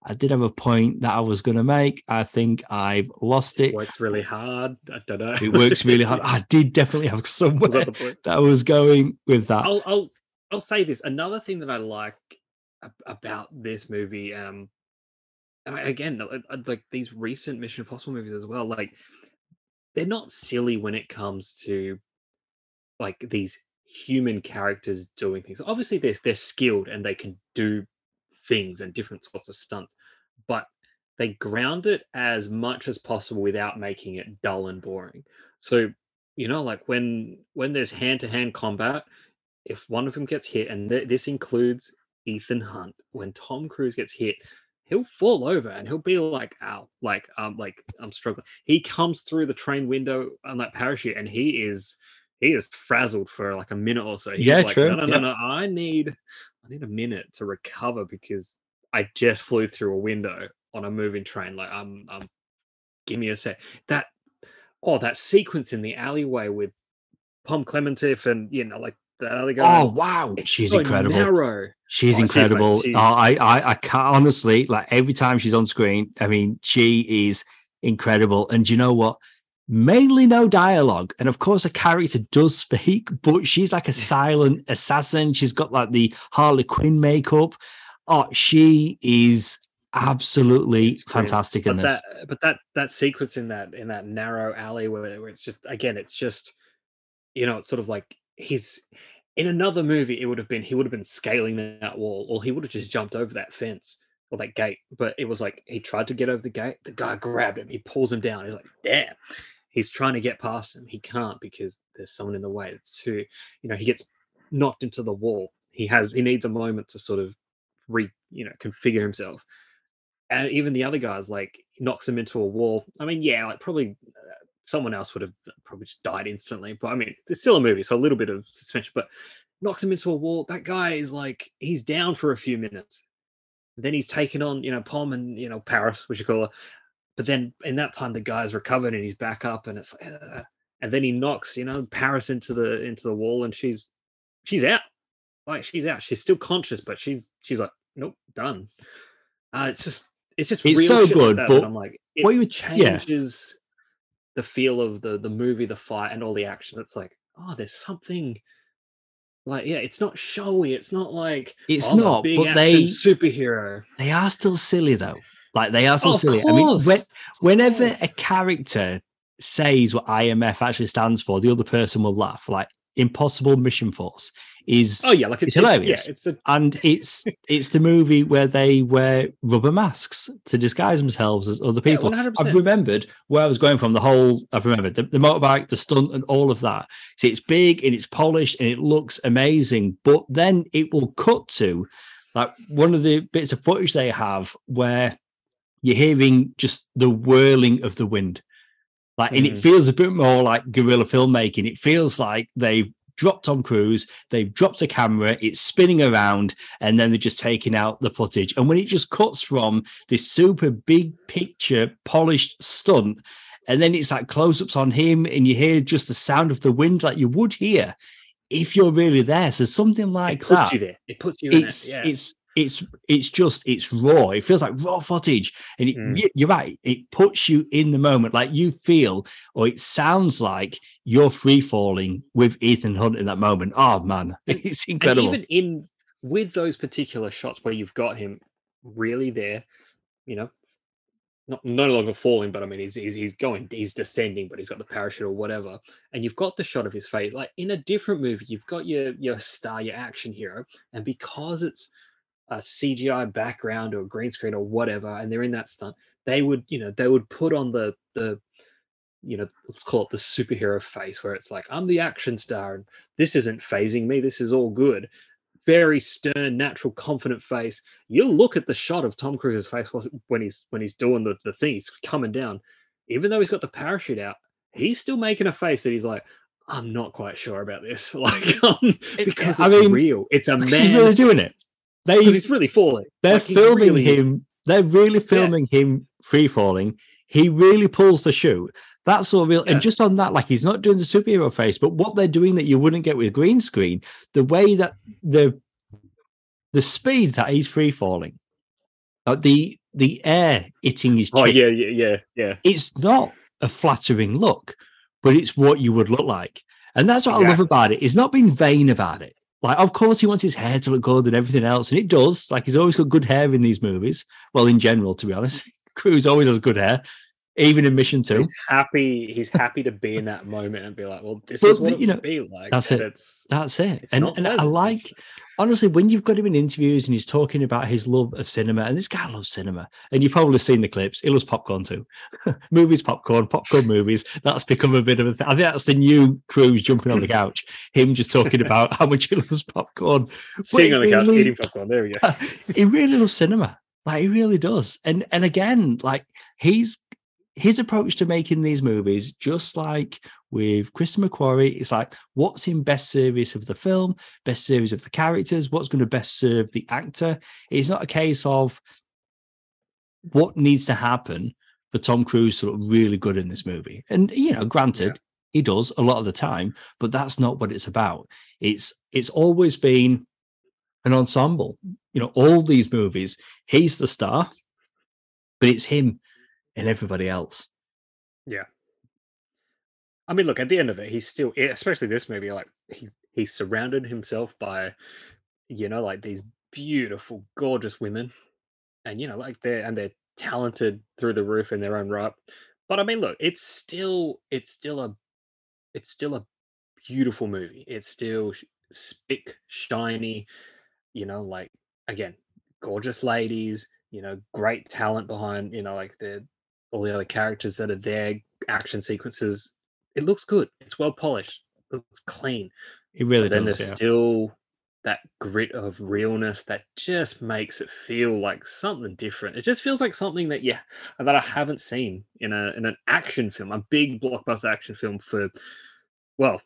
I did have a point that I was going to make. I think I've lost it. it. Works really hard. I don't know. it works really hard. I did definitely have somewhere that, that, I was going with that. I'll, I'll I'll say this. Another thing that I like about this movie, um, and again, like these recent Mission Impossible movies as well, like they're not silly when it comes to like these human characters doing things. Obviously, they're they're skilled and they can do things and different sorts of stunts, but they ground it as much as possible without making it dull and boring. So, you know, like when when there's hand to hand combat, if one of them gets hit, and th- this includes Ethan Hunt, when Tom Cruise gets hit, he'll fall over and he'll be like, "Ow!" Like, um, like I'm struggling. He comes through the train window on that parachute, and he is he is frazzled for like a minute or so. He's yeah, like, true. No, no, no, no. I need I need a minute to recover because I just flew through a window on a moving train. Like I'm um give me a sec. That oh that sequence in the alleyway with Pom Klementieff and you know like that other guy. Oh wow, she's so incredible. narrow. She's Oh, she's incredible. like- she's- oh, I, I, I can't honestly like every time she's on screen. I mean, she is incredible. And do you know what? Mainly no dialogue, and of course, a character does speak, but she's like a silent assassin. She's got like the Harley Quinn makeup. Oh, she is absolutely It's great. fantastic in But this. that, uh, but that that sequence in that in that narrow alley where, where it's just again, it's just you know, it's sort of like he's in another movie. It would have been he would have been scaling that wall, or he would have just jumped over that fence or that gate. But it was like he tried to get over the gate. The guy grabbed him. He pulls him down. He's like, damn. He's trying to get past him. He can't because there's someone in the way. It's too, you know, he gets knocked into the wall. He has he needs a moment to sort of re, you know, configure himself and even the other guys like knocks him into a wall. I mean, yeah, like probably uh, someone else would have probably just died instantly. But I mean, it's still a movie, so a little bit of suspension. But knocks him into a wall. That guy is like he's down for a few minutes. Then he's taken on, you know, Pom and you know Paris, which you call her. But then in that time, the guy's recovered and he's back up, and it's like, uh, and then he knocks, you know, Paris into the into the wall, and she's she's out. Like she's out. She's still conscious, but she's she's like, nope, done. Uh, it's just it's just It's real so like good, that but I'm like, it what you would- yeah. changes the feel of the the movie, the fight, and all the action. It's like, oh, there's something like, yeah, it's not showy. It's not like It's a not, but they superhero. they are still silly though. Like they are so Oh, silly. I mean, when, whenever a character says what IMF actually stands for, the other person will laugh. Like Impossible Mission Force is Oh yeah, like It's it's, hilarious. Yeah, it's a and it's it's the movie where they wear rubber masks to disguise themselves as other people. 100%. I've remembered where I was going from the whole. I've remembered the, the motorbike, the stunt, and all of that. See, it's big and it's polished and it looks amazing, but then it will cut to like one of the bits of footage they have where you're hearing just the whirling of the wind. Like, and it Mhm. feels a bit more like guerrilla filmmaking. It feels like they've dropped on Cruise, they've dropped a camera, it's spinning around, and then they're just taking out the footage. And when it just cuts from this super big picture, polished stunt, and then it's like close ups on him, and you hear just the sound of the wind like you would hear if you're really there. So something like it puts that you there. It puts you in it. Yeah. it's it's it's just it's raw. It feels like raw footage. And it, Mm. you're right. It puts you in the moment. Like you feel or it sounds like you're free falling with ethan hunt in that moment. Oh man. And- it's and incredible. even in with those particular shots where you've got him really there, you know, not no longer falling, but I mean he's, he's he's going, he's descending, but he's got the parachute or whatever, and you've got the shot of his face. Like in a different movie, you've got your your star, your action hero, and because it's a CGI background or green screen or whatever, and they're in that stunt, they would you know they would put on the the you know let's call it the superhero face where it's like i'm the action star and this isn't fazing me this is all good. Very stern natural confident face. You look at the shot of tom cruise's face when he's when he's doing the, the thing he's coming down. Even though he's got the parachute out he's still making a face that he's like i'm not quite sure about this. Like um, It- because it's I mean, real. It's a because he's man really doing it they because he's really falling. they're Like, filming really- him they're really filming him free falling. He really pulls the shoe. That's all real Yeah. and just on that like he's not doing the superhero face but what they're doing that you wouldn't get with green screen the way that the the speed that he's free falling like the the air hitting his oh chin. yeah yeah yeah yeah. It's not a flattering look but it's what you would look like. And that's what i love about it. He's not being vain about it like of course he wants his hair to look good and everything else and it does. Like he's always got good hair in these movies. Well in general to be honest. Cruise always has good hair even in mission two he's happy he's happy to be in that moment and be like well this But is what you know, be like that's it. it's that's it. It's and, and i like honestly when you've got him in interviews and he's talking about his love of cinema and this guy loves cinema and you've probably seen the clips he loves popcorn too. Movies popcorn popcorn movies that's become a bit of a thing i think that's the new cruise jumping on the couch him just talking about how much he loves popcorn. Sitting on the couch really- eating popcorn there we go. he really loves cinema. Like he really does. And and again like he's his approach to making these movies just like with Christopher McQuarrie it's like what's in best service of the film best service of the characters what's going to best serve the actor it's not a case of what needs to happen for Tom Cruise to look really good in this movie and you know granted He does a lot of the time, but that's not what it's about. It's it's always been an ensemble. You know, all these movies, he's the star, but it's him and everybody else. Yeah. I mean, look, at the end of it, he's still, especially this movie, like he he surrounded himself by, you know, like these beautiful, gorgeous women, and you know, like they're and they're talented through the roof in their own right. But I mean, look, it's still it's still a it's still a beautiful movie. It's still spick, shiny, you know, like again, gorgeous ladies, you know, great talent behind, you know, like the all the other characters that are there, action sequences. It looks good. It's well polished. It looks clean. It really but then there's Yeah. still that grit of realness that just makes it feel like something different. It just feels like something that yeah that I haven't seen in a in an action film, a big blockbuster action film for well,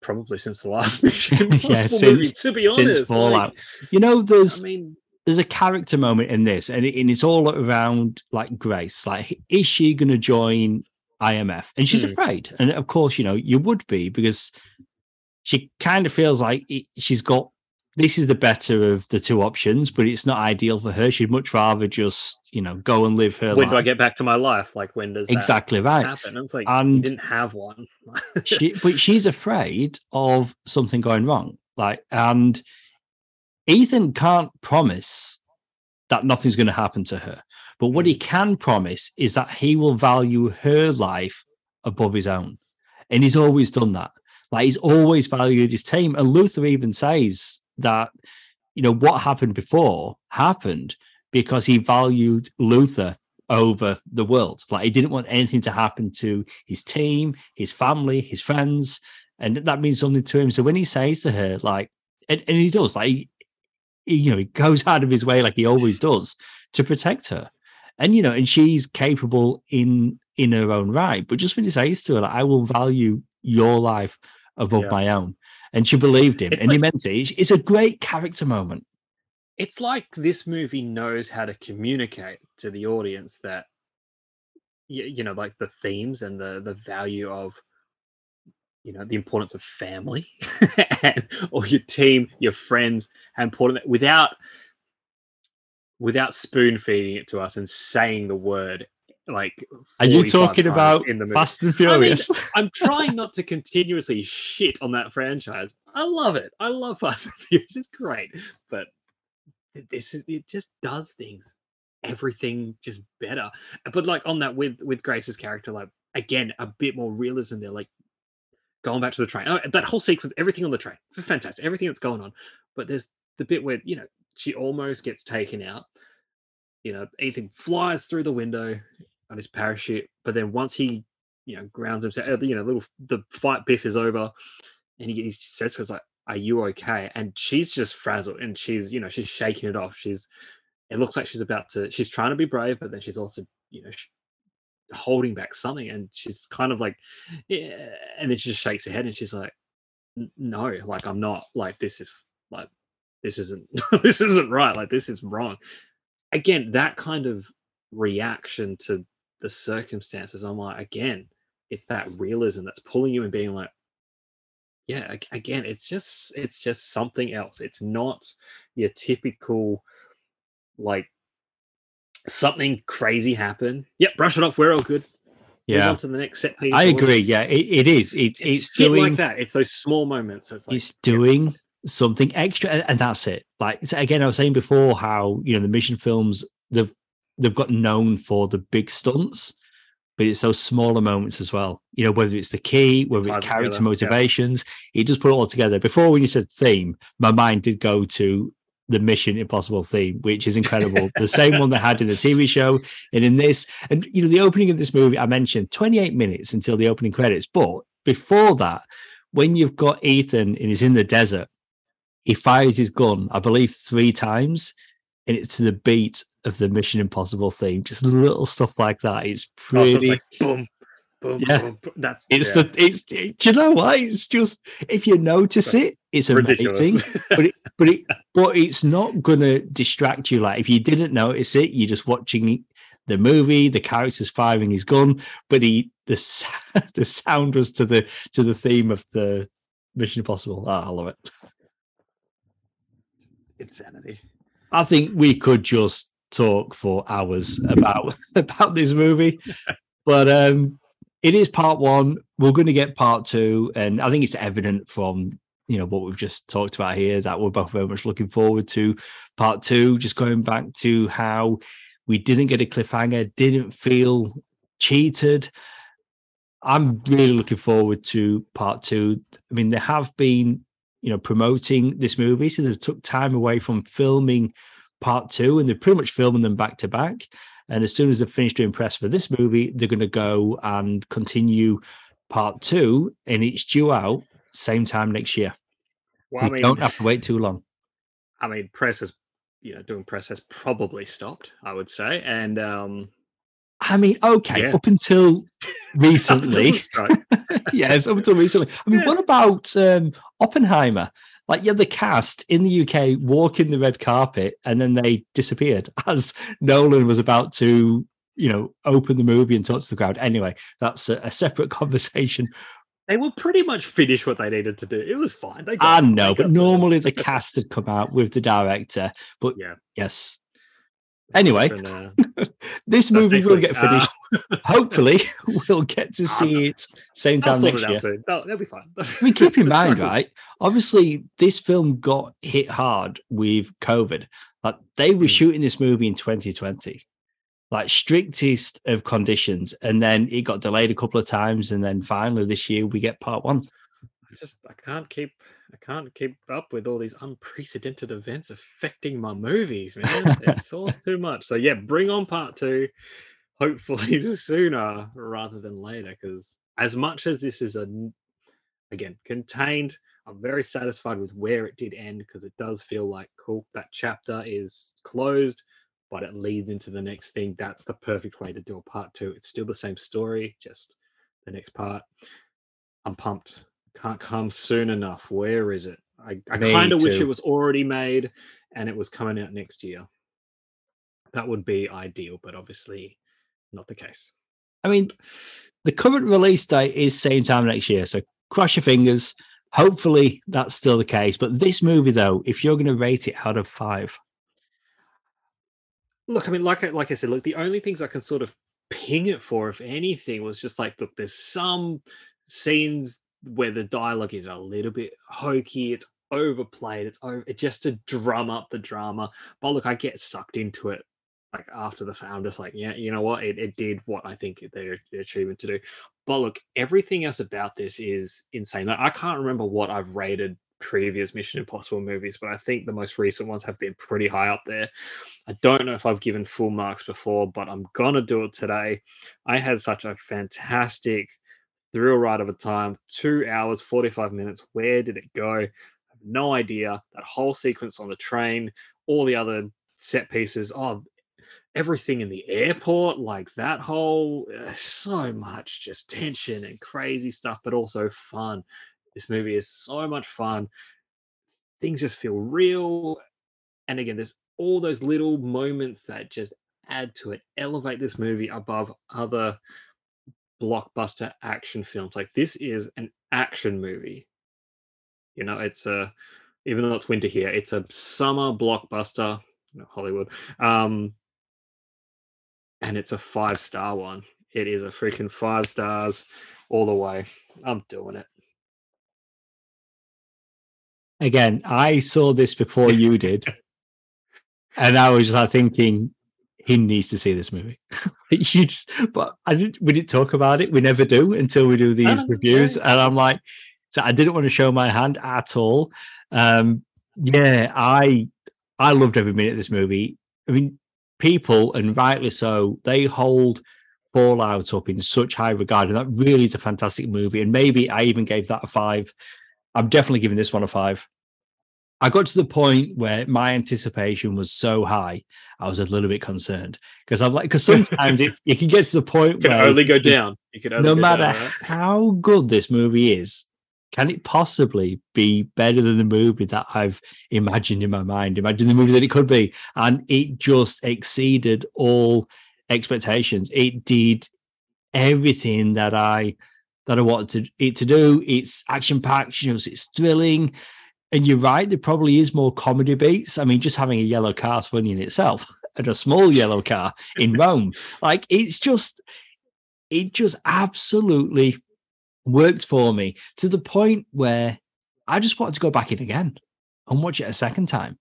probably since the last Mission Yeah, Impossible movie. To be honest, Since Fallout, like, you know, there's I mean, there's a character moment in this, and, it, and it's all around like Grace. Like, is she going to join IMF? And she's Mm. afraid, and of course, you know, you would be because she kind of feels like it, she's got this is the better of the two options, but it's not ideal for her. She'd much rather just, you know, go and live her when life. do I get back to my life? Like when does that exactly right. happen? And it's like And- didn't have one. she, but she's afraid of something going wrong. Like, and Ethan can't promise that nothing's going to happen to her. But what he hmm. can promise is that he will value her life above his own. And he's always done that. Like, he's always valued his team. And Luther even says that, you know, what happened before happened because he valued Luther over the world. Like, he didn't want anything to happen to his team, his family, his friends. And that means something to him. So when he says to her, like, and, and he does, like, you know, he goes out of his way like he always does to protect her. And you know, and she's capable in in her own right. But just when he says to her, like, I will value your life above Yeah. my own. And she believed him It's and he meant it. It's, it's a great character moment. it's like this movie knows how to communicate to the audience that you, you know like the themes and the the value of you know the importance of family and or your team your friends how important that without without spoon feeding it to us and saying the word like Are you talking about in the movie. Fast and Furious? I'm trying not to continuously shit on that franchise. I love it. I love Fast and Furious. It's great, but this is it. Just does things, everything just better. But like on that with with Grace's character, like again, a bit more realism there. Like going back to the train. Oh, that whole sequence, everything on the train, fantastic. Everything that's going on. But there's the bit where you know she almost gets taken out. You know, Ethan flies through the window on his parachute, but then once he you know, grounds himself. uh, You know, little the fight biff is over, and he, he says to her, like, "Are you okay?" And she's just frazzled, and she's you know she's shaking it off. She's it looks like she's about to. She's trying to be brave, but then she's also you know sh- holding back something, and she's kind of like, yeah. And then she just shakes her head, and she's like, "No, like I'm not. Like this is like this isn't this isn't right. Like this is wrong." Again, that kind of reaction to the circumstances, I'm like, again, it's that realism that's pulling you and being like, yeah, again, it's just it's just something else. It's not your typical like something crazy happen. Yep, brush it off. We're all good. Move yeah. on to the next set piece. I agree. Yeah, it, it is. It, it's, it's doing like that. It's those small moments. It's like it's doing something extra and, that's it like again i was saying before how you know the mission films they've they've got known for the big stunts but it's those smaller moments as well you know whether it's the key whether it's character together, yeah. motivations he just put it all together before when you said theme my mind did go to the mission impossible theme which is incredible the same one they had in the tv show and in this and you know the opening of this movie i mentioned 28 minutes until the opening credits but before that when you've got ethan and he's in the desert he fires his gun, I believe, three times, and it's to the beat of the Mission Impossible theme. Just little stuff like that. It's pretty. like boom, boom, Yeah. boom, boom. That's it's yeah, the it's. Do you know what? It's just if you notice it, it's amazing. ridiculous. but it, but it, but it's not gonna distract you. Like if you didn't notice it, you're just watching the movie, the character's firing his gun, but he the the sound was to the to the theme of the Mission Impossible. Oh, I love it. Insanity. I think we could just talk for hours about about this movie, but um, it is part one. We're going to get part two, and I think it's evident from you know what we've just talked about here that we're both very much looking forward to part two. Just going back to how we didn't get a cliffhanger, didn't feel cheated. I'm really looking forward to part two. I mean, they have been, you know, promoting this movie, so they took time away from filming part two, and they're pretty much filming them back to back. And as soon as they've finished doing press for this movie, they're going to go and continue part two, and it's due out same time next year. Well, I mean, don't have to wait too long. I mean, press has, you know, doing press has probably stopped. I would say, and um, I mean, okay, yeah. up until recently, yes, up until recently. I mean, yeah. what about um, Oppenheimer? Like, yeah, the cast in the UK walking the red carpet and then they disappeared as Nolan was about to, you know, open the movie and talk to the crowd. Anyway, that's a, a separate conversation. They will pretty much finish what they needed to do. It was fine. They I know, but normally the cast had come out with the director. But yeah, yes, Anyway, uh, this movie will get finished. Hopefully, we'll get to see it same time next year. No, will be fine. I mean, keep in mind, right? Obviously, this film got hit hard with COVID. Like they were mm. shooting this movie in 2020, like strictest of conditions, and then it got delayed a couple of times, and then finally this year we get part one. I just I can't keep I can't keep up with all these unprecedented events affecting my movies, man. it's all too much. So yeah, bring on part two, hopefully sooner rather than later. Because as much as this is a again contained, I'm very satisfied with where it did end because it does feel like cool. That chapter is closed, but it leads into the next thing. That's the perfect way to do a part two. It's still the same story, just the next part. I'm pumped can't come soon enough. Where is it? I, I kind of wish it was already made and it was coming out next year. That would be ideal, but obviously not the case. I mean, the current release date is same time next year, so cross your fingers. Hopefully that's still the case. But this movie, though, if you're going to rate it out of five, look, I mean, like like I said, look, the only things I can sort of ping it for, if anything, was just like, look, there's some scenes where the dialogue is a little bit hokey, it's overplayed, it's over, just to drum up the drama. But look, I get sucked into it like after the fact. I'm just like, yeah, you know what? It, it did what I think they're achieving to do. But look, everything else about this is insane. Like, I can't remember what I've rated previous Mission Impossible movies, but I think the most recent ones have been pretty high up there. I don't know if I've given full marks before, but I'm gonna do it today. I had such a fantastic the real ride of a time, two hours, 45 minutes. Where did it go? I have no idea. That whole sequence on the train, all the other set pieces, oh, everything in the airport, like that whole, uh, so much just tension and crazy stuff, but also fun. This movie is so much fun. Things just feel real. And again, there's all those little moments that just add to it, elevate this movie above other blockbuster action films. Like this is an action movie. You know, it's a even though it's winter here, it's a summer blockbuster, you know, Hollywood. Um and it's a five star one. It is a freaking five stars all the way. I'm doing it. Again, I saw this before you did. and I was just like thinking, he needs to see this movie. you just, but I didn't, we didn't talk about it. We never do until we do these reviews. And I'm like, so I didn't want to show my hand at all. Um, yeah, I I loved every minute of this movie. I mean, people, and rightly so, they hold Fallout up in such high regard, and that really is a fantastic movie. And maybe I even gave that a five. I'm definitely giving this one a five. I got to the point where my anticipation was so high, I was a little bit concerned because I'm like, because sometimes it, you can get to the point where only go down. You can no matter down, right? how good this movie is, can it possibly be better than the movie that I've imagined in my mind? Imagine the movie that it could be, and it just exceeded all expectations. It did everything that I that I wanted to, it to do. It's action packed, you know, it's thrilling. And you're right, there probably is more comedy beats. I mean, just having a yellow car is funny in itself, and a small yellow car in Rome. Like it's just, it just absolutely worked for me to the point where I just wanted to go back in again and watch it a second time.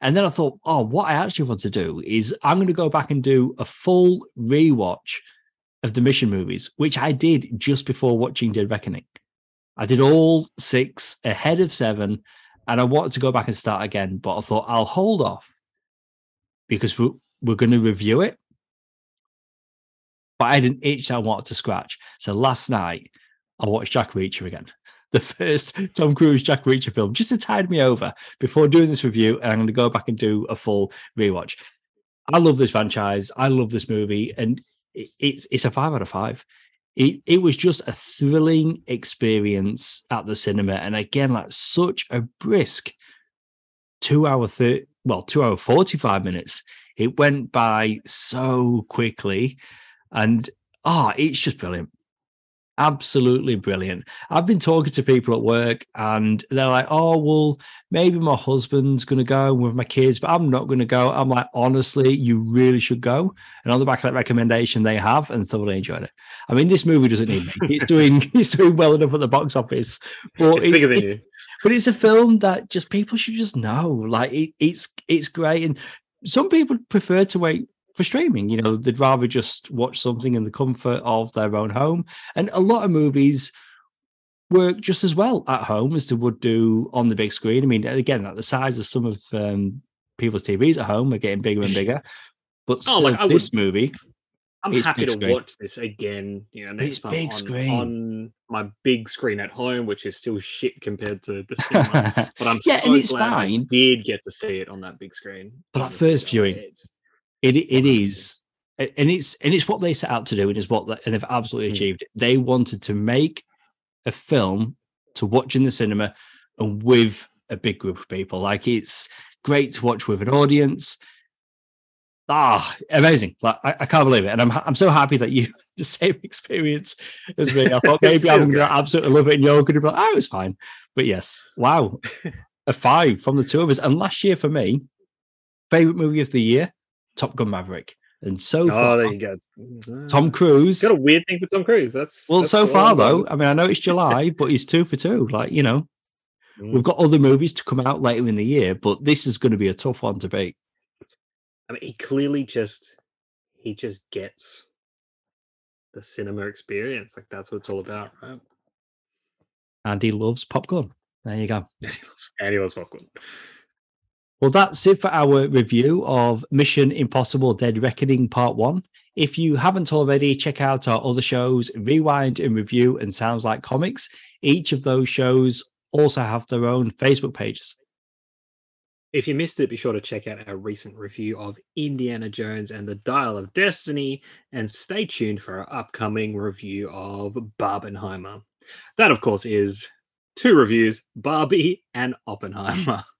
And then I thought, oh, what I actually want to do is I'm going to go back and do a full rewatch of the Mission movies, which I did just before watching Dead Reckoning. I did all six ahead of seven, and I wanted to go back and start again, but I thought I'll hold off because we're, we're going to review it. But I had an itch I wanted to scratch. So last night, I watched Jack Reacher again the first Tom Cruise Jack Reacher film, just to tide me over before doing this review. And I'm going to go back and do a full rewatch. I love this franchise. I love this movie, and it's it's a five out of five. It it was just a thrilling experience at the cinema, and again, like such a brisk two hour thirty, well, two hour forty five minutes. It went by so quickly, and ah, oh, it's just brilliant absolutely brilliant. I've been talking to people at work and they're like, oh, well, maybe my husband's going to go with my kids, but I'm not going to go. I'm like, honestly, you really should go. And on the back of that recommendation, they have and thoroughly enjoyed it. I mean, this movie doesn't need me. It's doing, it's doing well enough at the box office. But it's, it's, it's but it's a film that just people should just know. Like it, it's it's great. And some people prefer to wait for streaming. You know, they'd rather just watch something in the comfort of their own home. And a lot of movies work just as well at home as they would do on the big screen. I mean, again, at the size of some of um, people's TVs at home are getting bigger and bigger. But still, oh, like this would, movie. I'm happy to screen. watch this again. You know, next it's big on, screen on my big screen at home, which is still shit compared to the cinema. but I'm yeah, so and it's glad fine. I did get to see it on that big screen. But that first viewing, it it is, and it's and it's what they set out to do, and it's what and they've absolutely hmm. achieved. They wanted to make a film to watch in the cinema and with a big group of people. Like it's great to watch with an audience. Ah, amazing! Like I, I can't believe it, and I'm I'm so happy that you the same experience as me. I thought maybe I'm going to absolutely love it, and you're going to be like, oh, it was fine. But yes, wow, a five from the two of us. And last year for me, favorite movie of the year, Top Gun Maverick. And so oh, far, there you go. Tom Cruise. Got a weird thing for Tom Cruise. That's well, that's so far though. I mean, I know it's July, but he's two for two. Like you know, mm. we've got other movies to come out later in the year, but this is going to be a tough one to beat. I mean, he clearly just he just gets the cinema experience. Like that's what it's all about, right? And he loves popcorn. There you go. and he loves popcorn. Well, that's it for our review of Mission Impossible Dead Reckoning Part 1. If you haven't already, check out our other shows, Rewind and Review and Sounds Like Comics. Each of those shows also have their own Facebook pages. If you missed it, be sure to check out our recent review of Indiana Jones and the Dial of Destiny, and stay tuned for our upcoming review of Barbenheimer. That, of course, is two reviews Barbie and Oppenheimer.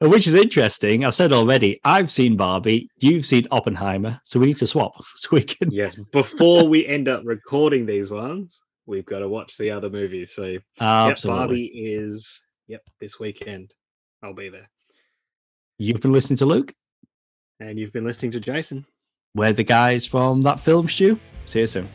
Which is interesting. I've said already, I've seen Barbie, you've seen Oppenheimer, so we need to swap so we can. Yes, before we end up recording these ones, we've got to watch the other movies. So, Absolutely. Yep, Barbie is, yep, this weekend. I'll be there. You've been listening to Luke. And you've been listening to Jason. We're the guys from that film, Stew. See you soon.